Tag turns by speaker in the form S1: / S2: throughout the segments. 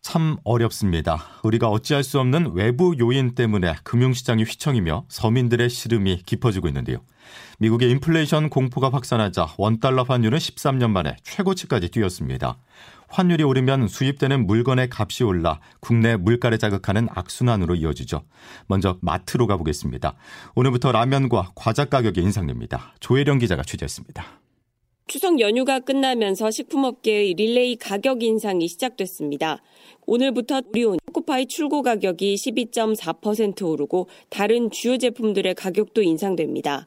S1: 참 어렵습니다. 우리가 어찌할 수 없는 외부 요인 때문에 금융시장이 휘청이며 서민들의 시름이 깊어지고 있는데요. 미국의 인플레이션 공포가 확산하자 원달러 환율은 13년 만에 최고치까지 뛰었습니다. 환율이 오르면 수입되는 물건의 값이 올라 국내 물가를 자극하는 악순환으로 이어지죠. 먼저 마트로 가보겠습니다. 오늘부터 라면과 과자 가격이 인상됩니다. 조혜령 기자가 취재했습니다.
S2: 추석 연휴가 끝나면서 식품업계의 릴레이 가격 인상이 시작됐습니다. 오늘부터 우리온 초코파이 출고 가격이 12.4% 오르고 다른 주요 제품들의 가격도 인상됩니다.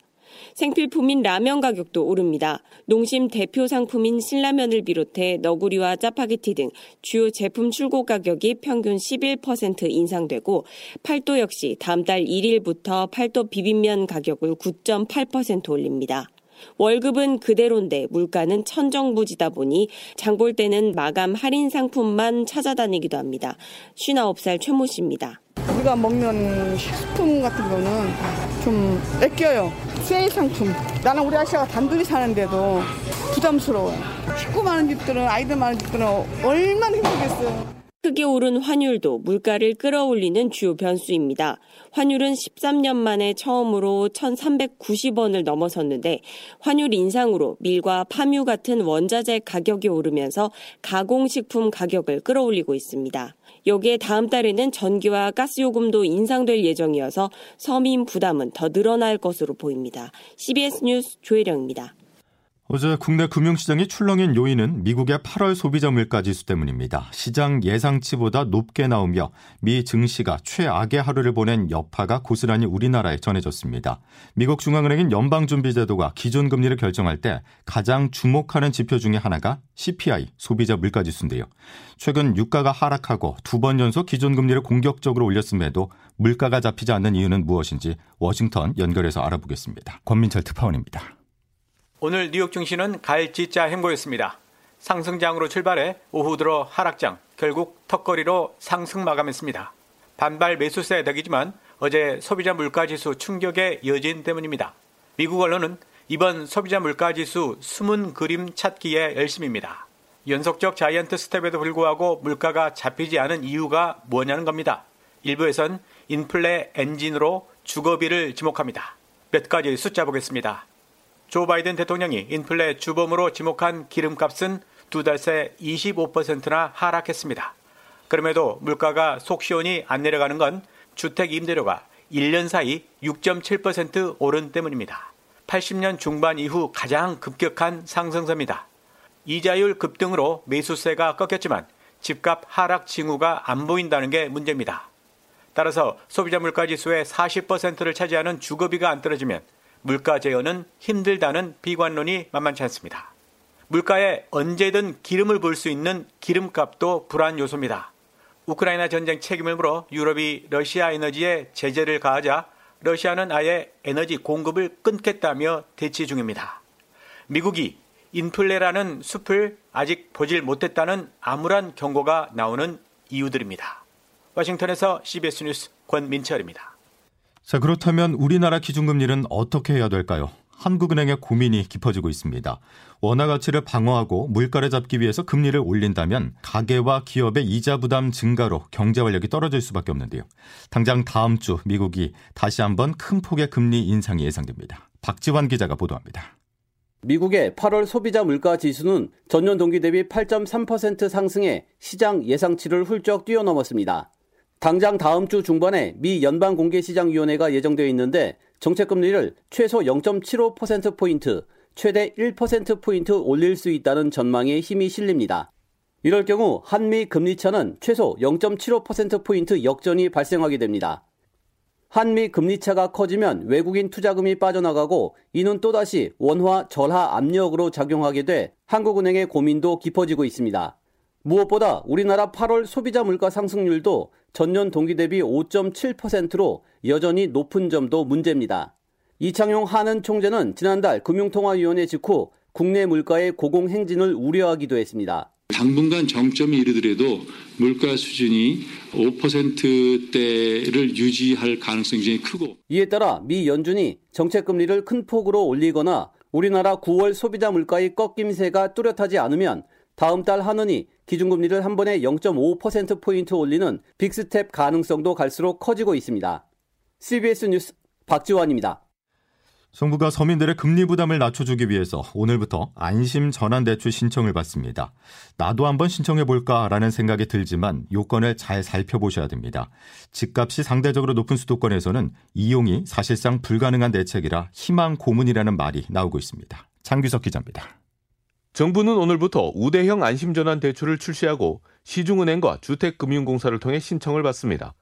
S2: 생필품인 라면 가격도 오릅니다. 농심 대표 상품인 신라면을 비롯해 너구리와 짜파게티 등 주요 제품 출고 가격이 평균 11% 인상되고 팔도 역시 다음 달 1일부터 팔도 비빔면 가격을 9.8% 올립니다. 월급은 그대로인데 물가는 천정부지다 보니 장 볼 때는 마감 할인 상품만 찾아다니기도 합니다. 59살 최모 씨입니다.
S3: 우리가 먹는 식품 같은 거는 좀 아껴요. 세일 상품. 나는 우리 아시아가 단둘이 사는데도 부담스러워요. 식구 많은 집들은 아이들 많은 집들은 얼마나 힘들겠어요.
S2: 크게 오른 환율도 물가를 끌어올리는 주요 변수입니다. 환율은 13년 만에 처음으로 1,390원을 넘어섰는데 환율 인상으로 밀과 파뮤 같은 원자재 가격이 오르면서 가공식품 가격을 끌어올리고 있습니다. 여기에 다음 달에는 전기와 가스 요금도 인상될 예정이어서 서민 부담은 더 늘어날 것으로 보입니다. CBS 뉴스 조혜령입니다.
S1: 어제 국내 금융시장이 출렁인 요인은 미국의 8월 소비자 물가 지수 때문입니다. 시장 예상치보다 높게 나오며 미 증시가 최악의 하루를 보낸 여파가 고스란히 우리나라에 전해졌습니다. 미국 중앙은행인 연방준비제도가 기존금리를 결정할 때 가장 주목하는 지표 중의 하나가 CPI 소비자 물가 지수인데요. 최근 유가가 하락하고 두 번 연속 기존금리를 공격적으로 올렸음에도 물가가 잡히지 않는 이유는 무엇인지 워싱턴 연결해서 알아보겠습니다. 권민철 특파원입니다.
S4: 오늘 뉴욕 증시는 갈지자 행보였습니다. 상승장으로 출발해 오후 들어 하락장, 결국 턱걸이로 상승 마감했습니다. 반발 매수세 덕이지만 어제 소비자 물가지수 충격의 여진 때문입니다. 미국 언론은 이번 소비자 물가지수 숨은 그림 찾기에 열심입니다. 연속적 자이언트 스텝에도 불구하고 물가가 잡히지 않은 이유가 뭐냐는 겁니다. 일부에선 인플레 엔진으로 주거비를 지목합니다. 몇 가지 숫자 보겠습니다. 조 바이든 대통령이 인플레 주범으로 지목한 기름값은 두 달 새 25%나 하락했습니다. 그럼에도 물가가 속 시원히 안 내려가는 건 주택 임대료가 1년 사이 6.7% 오른 때문입니다. 80년 중반 이후 가장 급격한 상승세입니다. 이자율 급등으로 매수세가 꺾였지만 집값 하락 징후가 안 보인다는 게 문제입니다. 따라서 소비자 물가 지수의 40%를 차지하는 주거비가 안 떨어지면 물가 제어는 힘들다는 비관론이 만만치 않습니다. 물가에 언제든 기름을 볼 수 있는 기름값도 불안 요소입니다. 우크라이나 전쟁 책임을 물어 유럽이 러시아 에너지에 제재를 가하자 러시아는 아예 에너지 공급을 끊겠다며 대치 중입니다. 미국이 인플레라는 숲을 아직 보질 못했다는 암울한 경고가 나오는 이유들입니다. 워싱턴에서 CBS 뉴스 권민철입니다.
S1: 자, 그렇다면 우리나라 기준금리는 어떻게 해야 될까요? 한국은행의 고민이 깊어지고 있습니다. 원화 가치를 방어하고 물가를 잡기 위해서 금리를 올린다면 가계와 기업의 이자 부담 증가로 경제 활력이 떨어질 수밖에 없는데요. 당장 다음 주 미국이 다시 한번 큰 폭의 금리 인상이 예상됩니다. 박지환 기자가 보도합니다.
S5: 미국의 8월 소비자 물가 지수는 전년 동기 대비 8.3% 상승해 시장 예상치를 훌쩍 뛰어넘었습니다. 당장 다음 주 중반에 미 연방공개시장위원회가 예정되어 있는데 정책금리를 최소 0.75%포인트, 최대 1%포인트 올릴 수 있다는 전망에 힘이 실립니다. 이럴 경우 한미 금리차는 최소 0.75%포인트 역전이 발생하게 됩니다. 한미 금리차가 커지면 외국인 투자금이 빠져나가고 이는 또다시 원화 절하 압력으로 작용하게 돼 한국은행의 고민도 깊어지고 있습니다. 무엇보다 우리나라 8월 소비자 물가 상승률도 전년 동기 대비 5.7%로 여전히 높은 점도 문제입니다. 이창용 한은 총재는 지난달 금융통화위원회 직후 국내 물가의 고공행진을 우려하기도 했습니다.
S6: 당분간 정점에 이르더라도 물가 수준이 5%대를 유지할 가능성이 크고
S5: 이에 따라 미 연준이 정책 금리를 큰 폭으로 올리거나 우리나라 9월 소비자 물가의 꺾임세가 뚜렷하지 않으면 다음 달 한은이 기준금리를 한 번에 0.5%포인트 올리는 빅스텝 가능성도 갈수록 커지고 있습니다. CBS 뉴스 박지원입니다.
S1: 정부가 서민들의 금리 부담을 낮춰주기 위해서 오늘부터 안심 전환 대출 신청을 받습니다. 나도 한번 신청해 볼까라는 생각이 들지만 요건을 잘 살펴보셔야 됩니다. 집값이 상대적으로 높은 수도권에서는 이용이 사실상 불가능한 대책이라 희망 고문이라는 말이 나오고 있습니다. 장규석 기자입니다.
S7: 정부는 오늘부터 우대형 안심전환 대출을 출시하고 시중은행과 주택금융공사를 통해 신청을 받습니다.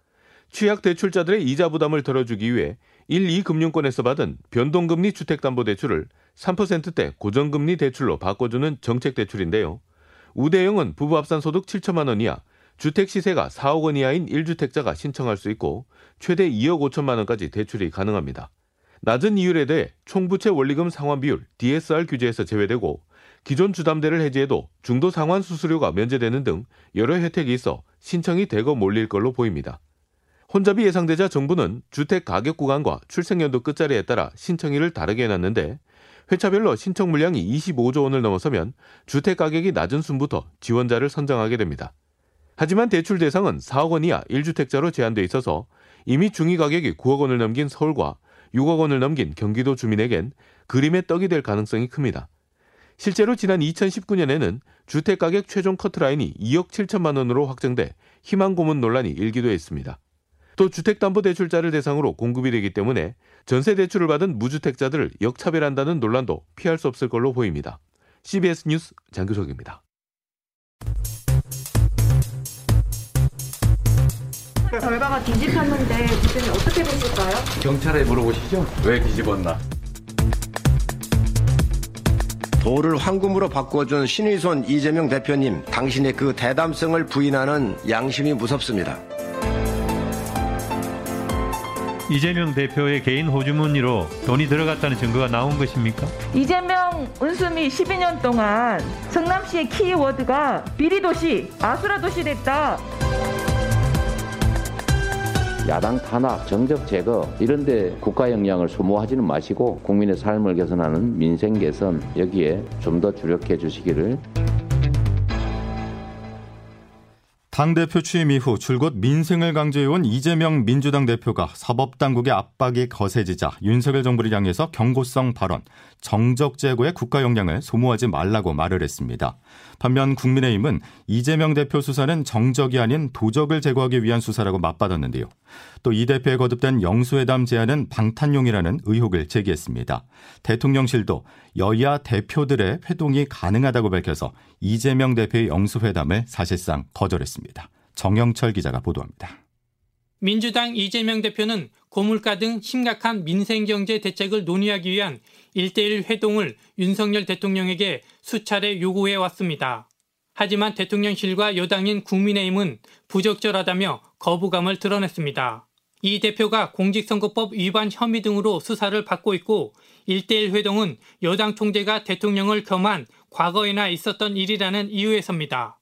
S7: 취약 대출자들의 이자 부담을 덜어주기 위해 1, 2금융권에서 받은 변동금리 주택담보대출을 3%대 고정금리 대출로 바꿔주는 정책 대출인데요. 우대형은 부부 합산 소득 7천만 원 이하, 주택 시세가 4억 원 이하인 1주택자가 신청할 수 있고 최대 2억 5천만 원까지 대출이 가능합니다. 낮은 이율에 대해 총부채 원리금 상환 비율 DSR 규제에서 제외되고 기존 주담대를 해지해도 중도 상환 수수료가 면제되는 등 여러 혜택이 있어 신청이 대거 몰릴 걸로 보입니다. 혼잡이 예상되자 정부는 주택 가격 구간과 출생연도 끝자리에 따라 신청일을 다르게 해놨는데 회차별로 신청 물량이 25조 원을 넘어서면 주택 가격이 낮은 순부터 지원자를 선정하게 됩니다. 하지만 대출 대상은 4억 원 이하 1주택자로 제한돼 있어서 이미 중위 가격이 9억 원을 넘긴 서울과 6억 원을 넘긴 경기도 주민에겐 그림의 떡이 될 가능성이 큽니다. 실제로 지난 2019년에는 주택가격 최종 커트라인이 2억 7천만 원으로 확정돼 희망 고문 논란이 일기도 했습니다. 또 주택담보대출자를 대상으로 공급이 되기 때문에 전세 대출을 받은 무주택자들을 역차별한다는 논란도 피할 수 없을 걸로 보입니다. CBS 뉴스 장규석입니다.
S8: 결과가 뒤집혔는데 그때는 어떻게 됐을까요?
S9: 경찰에 물어보시죠. 왜 뒤집었나?
S10: 도를 황금으로 바꿔준 신의손 이재명 대표님, 당신의 그 대담성을 부인하는 양심이 무섭습니다.
S11: 이재명 대표의 개인 호주머니로 돈이 들어갔다는 증거가 나온 것입니까?
S8: 이재명 은수미 12년 동안 성남시의 키워드가 비리도시, 아수라도시 됐다.
S12: 야당 탄압, 정적 제거 이런 데 국가 역량을 소모하지는 마시고 국민의 삶을 개선하는 민생 개선 여기에 좀 더 주력해 주시기를
S1: 당대표 취임 이후 줄곧 민생을 강조해온 이재명 민주당 대표가 사법당국의 압박이 거세지자 윤석열 정부를 향해서 경고성 발언, 정적 제고의 국가 역량을 소모하지 말라고 말을 했습니다. 반면 국민의힘은 이재명 대표 수사는 정적이 아닌 도적을 제거하기 위한 수사라고 맞받았는데요. 또 이 대표에 거듭된 영수회담 제안은 방탄용이라는 의혹을 제기했습니다. 대통령실도 여야 대표들의 회동이 가능하다고 밝혀서 이재명 대표의 영수회담을 사실상 거절했습니다. 정영철 기자가 보도합니다.
S13: 민주당 이재명 대표는 고물가 등 심각한 민생경제 대책을 논의하기 위한 1대1 회동을 윤석열 대통령에게 수차례 요구해 왔습니다. 하지만 대통령실과 여당인 국민의힘은 부적절하다며 거부감을 드러냈습니다. 이 대표가 공직선거법 위반 혐의 등으로 수사를 받고 있고 1대1 회동은 여당 총재가 대통령을 겸한 과거에나 있었던 일이라는 이유에서입니다.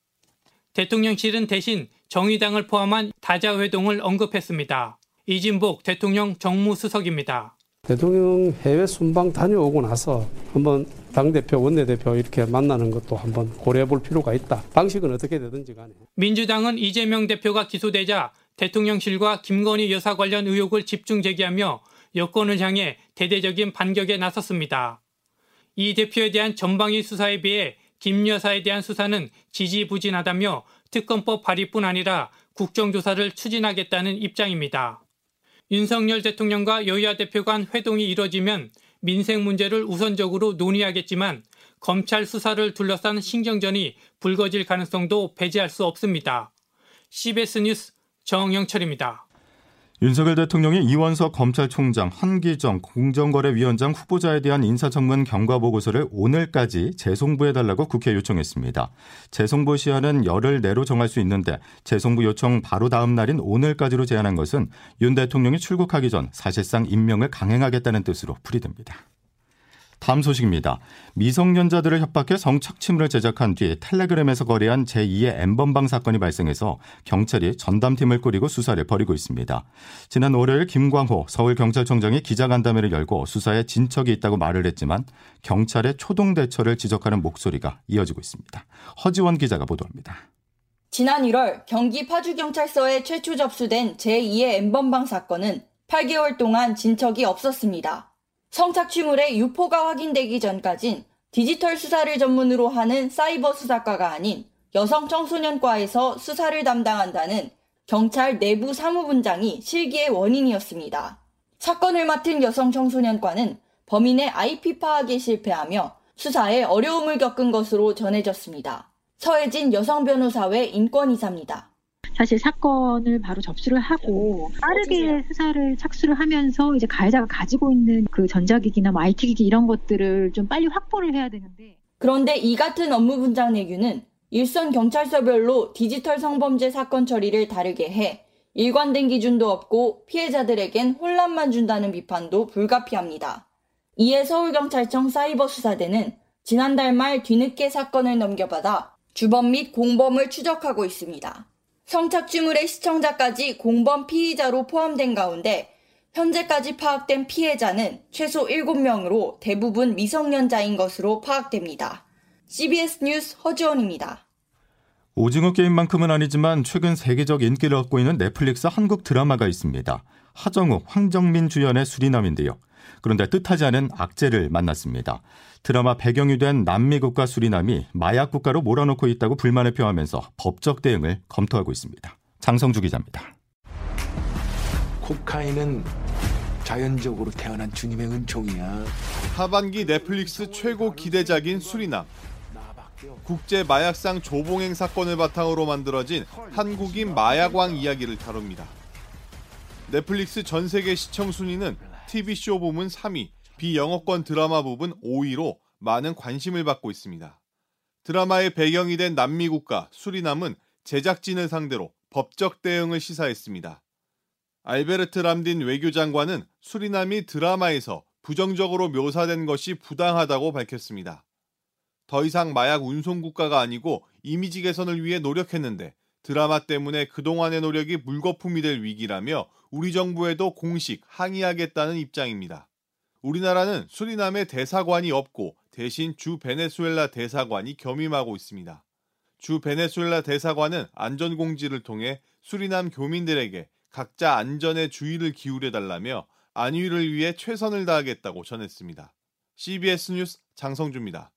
S13: 대통령실은 대신 정의당을 포함한 다자회동을 언급했습니다. 이진복 대통령 정무수석입니다.
S14: 대통령 해외 순방 다녀오고 나서 한번 당대표, 원내대표 이렇게 만나는 것도 한번 고려해 볼 필요가 있다. 방식은 어떻게 되든지 간에.
S13: 민주당은 이재명 대표가 기소되자 대통령실과 김건희 여사 관련 의혹을 집중 제기하며 여권을 향해 대대적인 반격에 나섰습니다. 이 대표에 대한 전방위 수사에 비해 김 여사에 대한 수사는 지지부진하다며 특검법 발의뿐 아니라 국정조사를 추진하겠다는 입장입니다. 윤석열 대통령과 여야 대표 간 회동이 이뤄지면 민생 문제를 우선적으로 논의하겠지만 검찰 수사를 둘러싼 신경전이 불거질 가능성도 배제할 수 없습니다. CBS 뉴스 정영철입니다.
S1: 윤석열 대통령이 이원석 검찰총장, 한기정 공정거래위원장 후보자에 대한 인사청문 경과보고서를 오늘까지 재송부해달라고 국회에 요청했습니다. 재송부 시한은 열흘 내로 정할 수 있는데 재송부 요청 바로 다음 날인 오늘까지로 제한한 것은 윤 대통령이 출국하기 전 사실상 임명을 강행하겠다는 뜻으로 풀이됩니다. 다음 소식입니다. 미성년자들을 협박해 성착취물을 제작한 뒤 텔레그램에서 거래한 제2의 엠번방 사건이 발생해서 경찰이 전담팀을 꾸리고 수사를 벌이고 있습니다. 지난 월요일 김광호 서울경찰청장이 기자간담회를 열고 수사에 진척이 있다고 말을 했지만 경찰의 초동 대처를 지적하는 목소리가 이어지고 있습니다. 허지원 기자가 보도합니다.
S15: 지난 1월 경기 파주경찰서에 최초 접수된 제2의 엠번방 사건은 8개월 동안 진척이 없었습니다. 성착취물의 유포가 확인되기 전까진 디지털 수사를 전문으로 하는 사이버 수사과가 아닌 여성 청소년과에서 수사를 담당한다는 경찰 내부 사무분장이 실기의 원인이었습니다. 사건을 맡은 여성 청소년과는 범인의 IP 파악에 실패하며 수사에 어려움을 겪은 것으로 전해졌습니다. 서혜진 여성 변호사회 인권이사입니다.
S16: 사실 사건을 바로 접수를 하고 빠르게 수사를 착수를 하면서 이제 가해자가 가지고 있는 그 전자기기나 뭐 IT기기 이런 것들을 좀 빨리 확보를 해야 되는데
S15: 그런데 이 같은 업무 분장 내규는 일선 경찰서별로 디지털 성범죄 사건 처리를 다르게 해 일관된 기준도 없고 피해자들에겐 혼란만 준다는 비판도 불가피합니다. 이에 서울경찰청 사이버수사대는 지난달 말 뒤늦게 사건을 넘겨받아 주범 및 공범을 추적하고 있습니다. 성착취물의 시청자까지 공범 피의자로 포함된 가운데 현재까지 파악된 피해자는 최소 7명으로 대부분 미성년자인 것으로 파악됩니다. CBS 뉴스 허지원입니다.
S1: 오징어 게임만큼은 아니지만 최근 세계적 인기를 얻고 있는 넷플릭스 한국 드라마가 있습니다. 하정우, 황정민 주연의 수리남인데요. 그런데 뜻하지 않은 악재를 만났습니다. 드라마 배경이 된 남미 국가 수리남이 마약 국가로 몰아넣고 있다고 불만을 표하면서 법적 대응을 검토하고 있습니다. 장성주 기자입니다.
S17: 코카인은 자연적으로 태어난 주님의 은총이야.
S18: 하반기 넷플릭스 최고 기대작인 수리남. 국제 마약상 조봉행 사건을 바탕으로 만들어진 한국인 마약왕 이야기를 다룹니다. 넷플릭스 전 세계 시청 순위는 TV쇼 부문 3위, 비영어권 드라마 부분 5위로 많은 관심을 받고 있습니다. 드라마의 배경이 된 남미 국가 수리남은 제작진을 상대로 법적 대응을 시사했습니다. 알베르트 람딘 외교장관은 수리남이 드라마에서 부정적으로 묘사된 것이 부당하다고 밝혔습니다. 더 이상 마약 운송 국가가 아니고 이미지 개선을 위해 노력했는데 드라마 때문에 그동안의 노력이 물거품이 될 위기라며 우리 정부에도 공식 항의하겠다는 입장입니다. 우리나라는 수리남에 대사관이 없고 대신 주 베네수엘라 대사관이 겸임하고 있습니다. 주 베네수엘라 대사관은 안전공지를 통해 수리남 교민들에게 각자 안전에 주의를 기울여 달라며 안위를 위해 최선을 다하겠다고 전했습니다. CBS 뉴스 장성주입니다.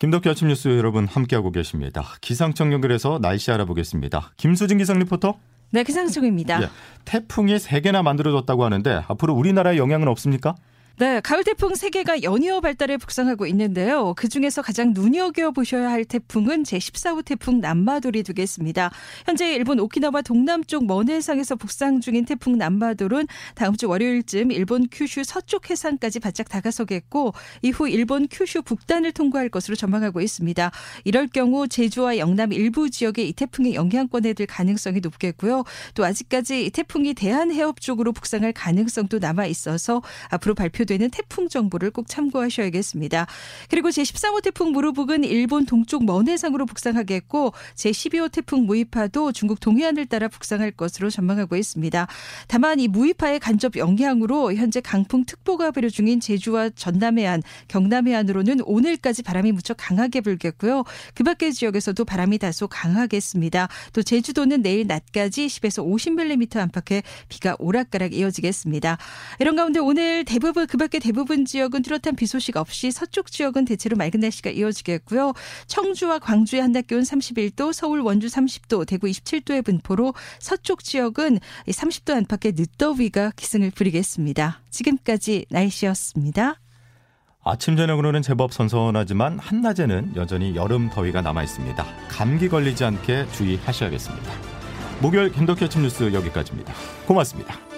S1: 김덕기 아침 뉴스 여러분 함께하고 계십니다. 기상청 연결해서 날씨 알아보겠습니다. 김수진 기상 리포터.
S19: 네, 기상청입니다. 예,
S1: 태풍이 3개나 만들어졌다고 하는데 앞으로 우리나라에 영향은 없습니까?
S19: 네, 가을 태풍 세개가 연이어 발달해 북상하고 있는데요. 그 중에서 가장 눈여겨 보셔야 할 태풍은 제14호 태풍 난마돌이 되겠습니다. 현재 일본 오키나와 동남쪽 먼 해상에서 북상 중인 태풍 난마돌은 다음 주 월요일쯤 일본 큐슈 서쪽 해상까지 바짝 다가서겠고 이후 일본 큐슈 북단을 통과할 것으로 전망하고 있습니다. 이럴 경우 제주와 영남 일부 지역에 이 태풍의 영향권에 들 가능성이 높겠고요. 또 아직까지 이 태풍이 대한 해협 쪽으로 북상할 가능성도 남아 있어서 앞으로 발표 되는 태풍 정보를 꼭 참고하셔야겠습니다. 그리고 제13호 태풍 무르북은 일본 동쪽 먼 해상으로 북상하겠고 제12호 태풍 무이파도 중국 동해안을 따라 북상할 것으로 전망하고 있습니다. 다만 이 무이파의 간접 영향으로 현재 강풍 특보가 발효 중인 제주와 전남 해안, 경남 해안으로는 오늘까지 바람이 무척 강하게 불겠고요. 그 밖의 지역에서도 바람이 다소 강하겠습니다. 또 제주도는 내일 낮까지 10에서 50mm 안팎의 비가 오락가락 이어지겠습니다. 이런 가운데 오늘 대부분 그 밖에 대부분 지역은 뚜렷한 비 소식 없이 서쪽 지역은 대체로 맑은 날씨가 이어지겠고요. 청주와 광주의 한낮 기온 31도, 서울 원주 30도, 대구 27도의 분포로 서쪽 지역은 30도 안팎의 늦더위가 기승을 부리겠습니다. 지금까지 날씨였습니다.
S1: 아침 저녁으로는 제법 선선하지만 한낮에는 여전히 여름 더위가 남아 있습니다. 감기 걸리지 않게 주의하셔야겠습니다. 목요일 김덕희 아침 뉴스 여기까지입니다. 고맙습니다.